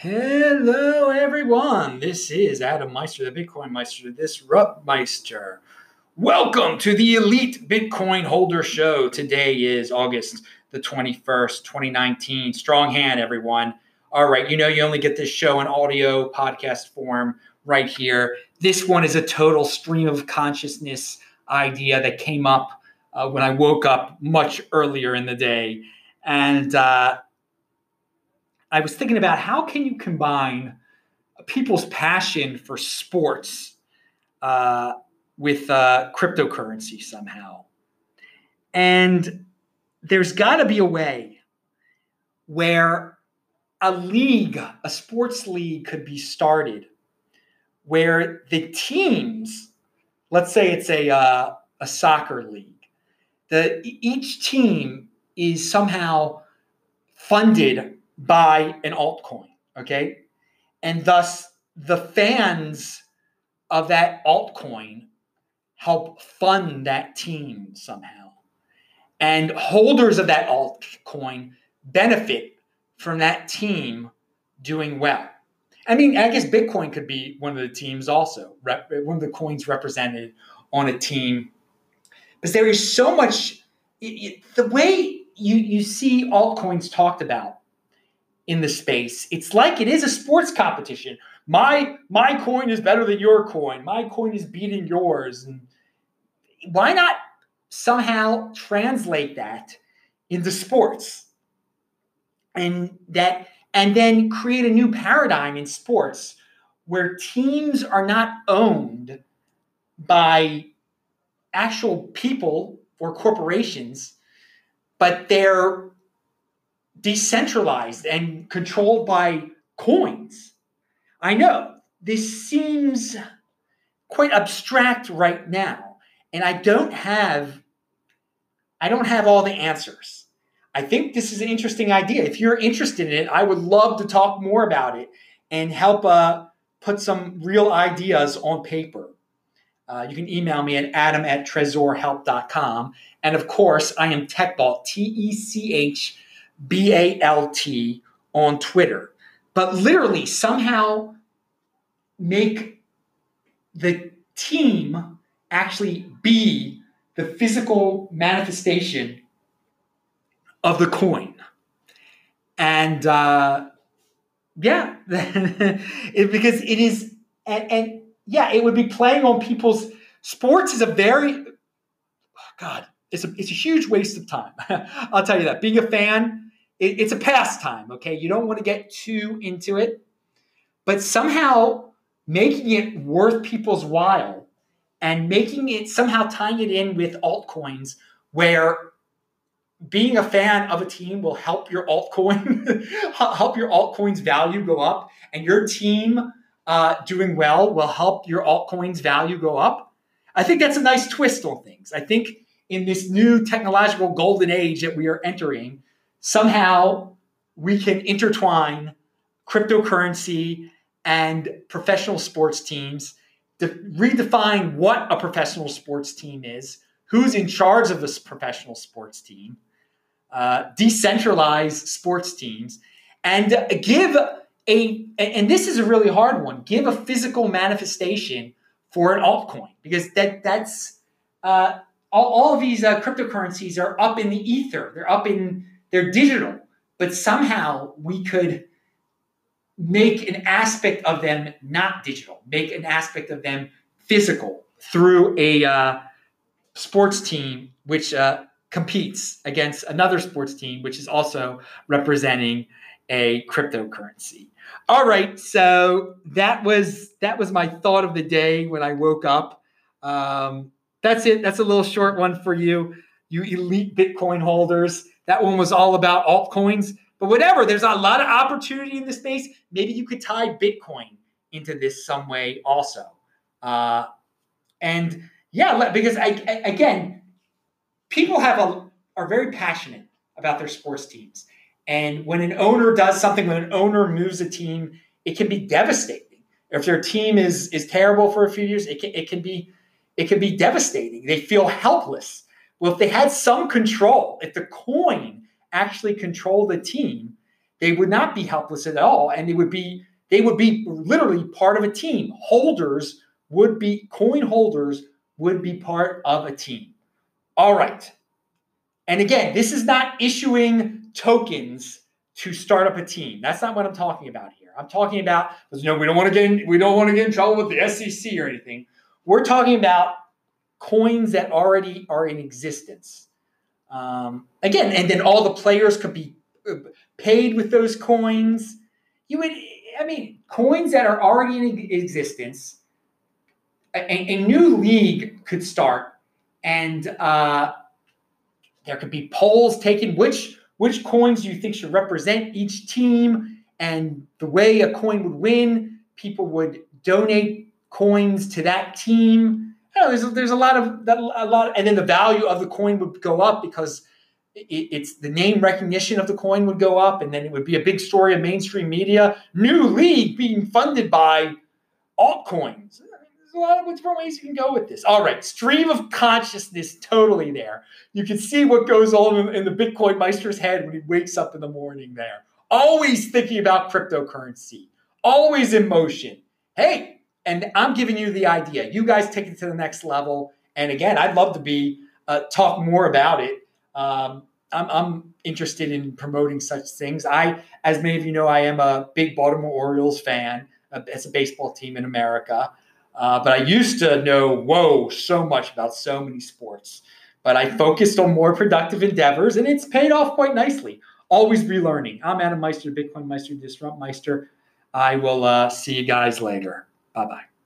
Hello, everyone. This is Adam Meister, the Bitcoin Meister, the Disrupt Meister. Welcome to the Elite Bitcoin Holder Show. Today is August the 21st, 2019. Strong hand, everyone. All right, you know you only get this show in audio podcast form right here. This one is a total stream of consciousness idea that came up uh, when I woke up much earlier in the day. And uh, I was thinking about how can you combine people's passion for sports uh, with uh, cryptocurrency somehow. And there's got to be a way where a league, a sports league, could be started where the teams, let's say it's a uh, a soccer league, the each team is somehow funded buy an altcoin, okay? And thus the fans of that altcoin help fund that team somehow. And holders of that altcoin benefit from that team doing well. I mean, I guess Bitcoin could be one of the teams also, one of the coins represented on a team. Because there is so much, it, it, the way you, you see altcoins talked about in the space. It's like it is a sports competition. My my coin is better than your coin. My coin is beating yours. And why not somehow translate that into sports? And that and then create a new paradigm in sports where teams are not owned by actual people or corporations, but they're decentralized and controlled by coins. I know this seems quite abstract right now, and I don't have I don't have all the answers. I think this is an interesting idea. If you're interested in it, I would love to talk more about it and help uh, put some real ideas on paper. Uh, you can email me at adam at trezorhelp.com. And of course, I am TechBalt, T E C H B A L T on Twitter, but literally somehow make the team actually be the physical manifestation of the coin. And uh, yeah, it, because it is, and, and yeah, it would be playing on people's sports is a very, God, it's a, it's a huge waste of time. I'll tell you that. Being a fan, it, it's a pastime, okay? You don't want to get too into it, but somehow making it worth people's while and making it somehow tying it in with altcoins where being a fan of a team will help your altcoin help your altcoin's value go up and your team uh, doing well will help your altcoin's value go up. I think that's a nice twist on things. I think in this new technological golden age that we are entering somehow we can intertwine cryptocurrency and professional sports teams to redefine what a professional sports team is, who's in charge of this professional sports team, uh, decentralize sports teams, and give a and this is a really hard one. Give a physical manifestation for an altcoin because that that's uh, all, all of these uh, cryptocurrencies are up in the ether. They're up in they're digital, but somehow we could make an aspect of them not digital, make an aspect of them physical through a uh, sports team which uh, competes against another sports team which is also representing a cryptocurrency. All right, so that was that was my thought of the day when I woke up. Um, that's it. That's a little short one for you, you elite Bitcoin holders. That one was all about altcoins. But whatever, there's a lot of opportunity in the space. Maybe you could tie Bitcoin into this some way also. Uh, and yeah, because I, I, again, people have a are very passionate about their sports teams. And when an owner does something, when an owner moves a team, it can be devastating. If their team is is terrible for a few years, it can, it can be it can be devastating. They feel helpless. Well, if they had some control, if the coin actually controlled the team, they would not be helpless at all, and they would be they would be literally part of a team. Holders would be coin holders would be part of a team. All right. And again, this is not issuing tokens to start up a team. That's not what I'm talking about here. I'm talking about you know we don't want to get in, we don't want to get in trouble with the SEC or anything. We're talking about coins that already are in existence. Um, again, and then all the players could be uh, paid with those coins. You would, I mean, coins that are already in existence. A, a new league could start, and uh, there could be polls taken. Which which coins do you think should represent each team? And the way a coin would win, people would donate coins to that team know, there's there's a lot of that a lot, and then the value of the coin would go up because it, it's the name recognition of the coin would go up, and then it would be a big story of mainstream media. New league being funded by altcoins. There's a lot of different ways you can go with this. All right, stream of consciousness totally there. You can see what goes on in the Bitcoin Meister's head when he wakes up in the morning there. Always thinking about cryptocurrency, always in motion. Hey, and I'm giving you the idea. You guys take it to the next level. And again, I'd love to be uh, talk more about it. Um, I'm, I'm, interested in promoting such things. I, as many of you know, I am a big Baltimore Orioles fan. Uh, it's a baseball team in America. Uh, but I used to know, whoa, so much about so many sports. But I focused on more productive endeavors, and it's paid off quite nicely. Always relearning. I'm Adam Meister, Bitcoin Meister, Disrupt Meister. I will uh, see you guys later. Bye bye.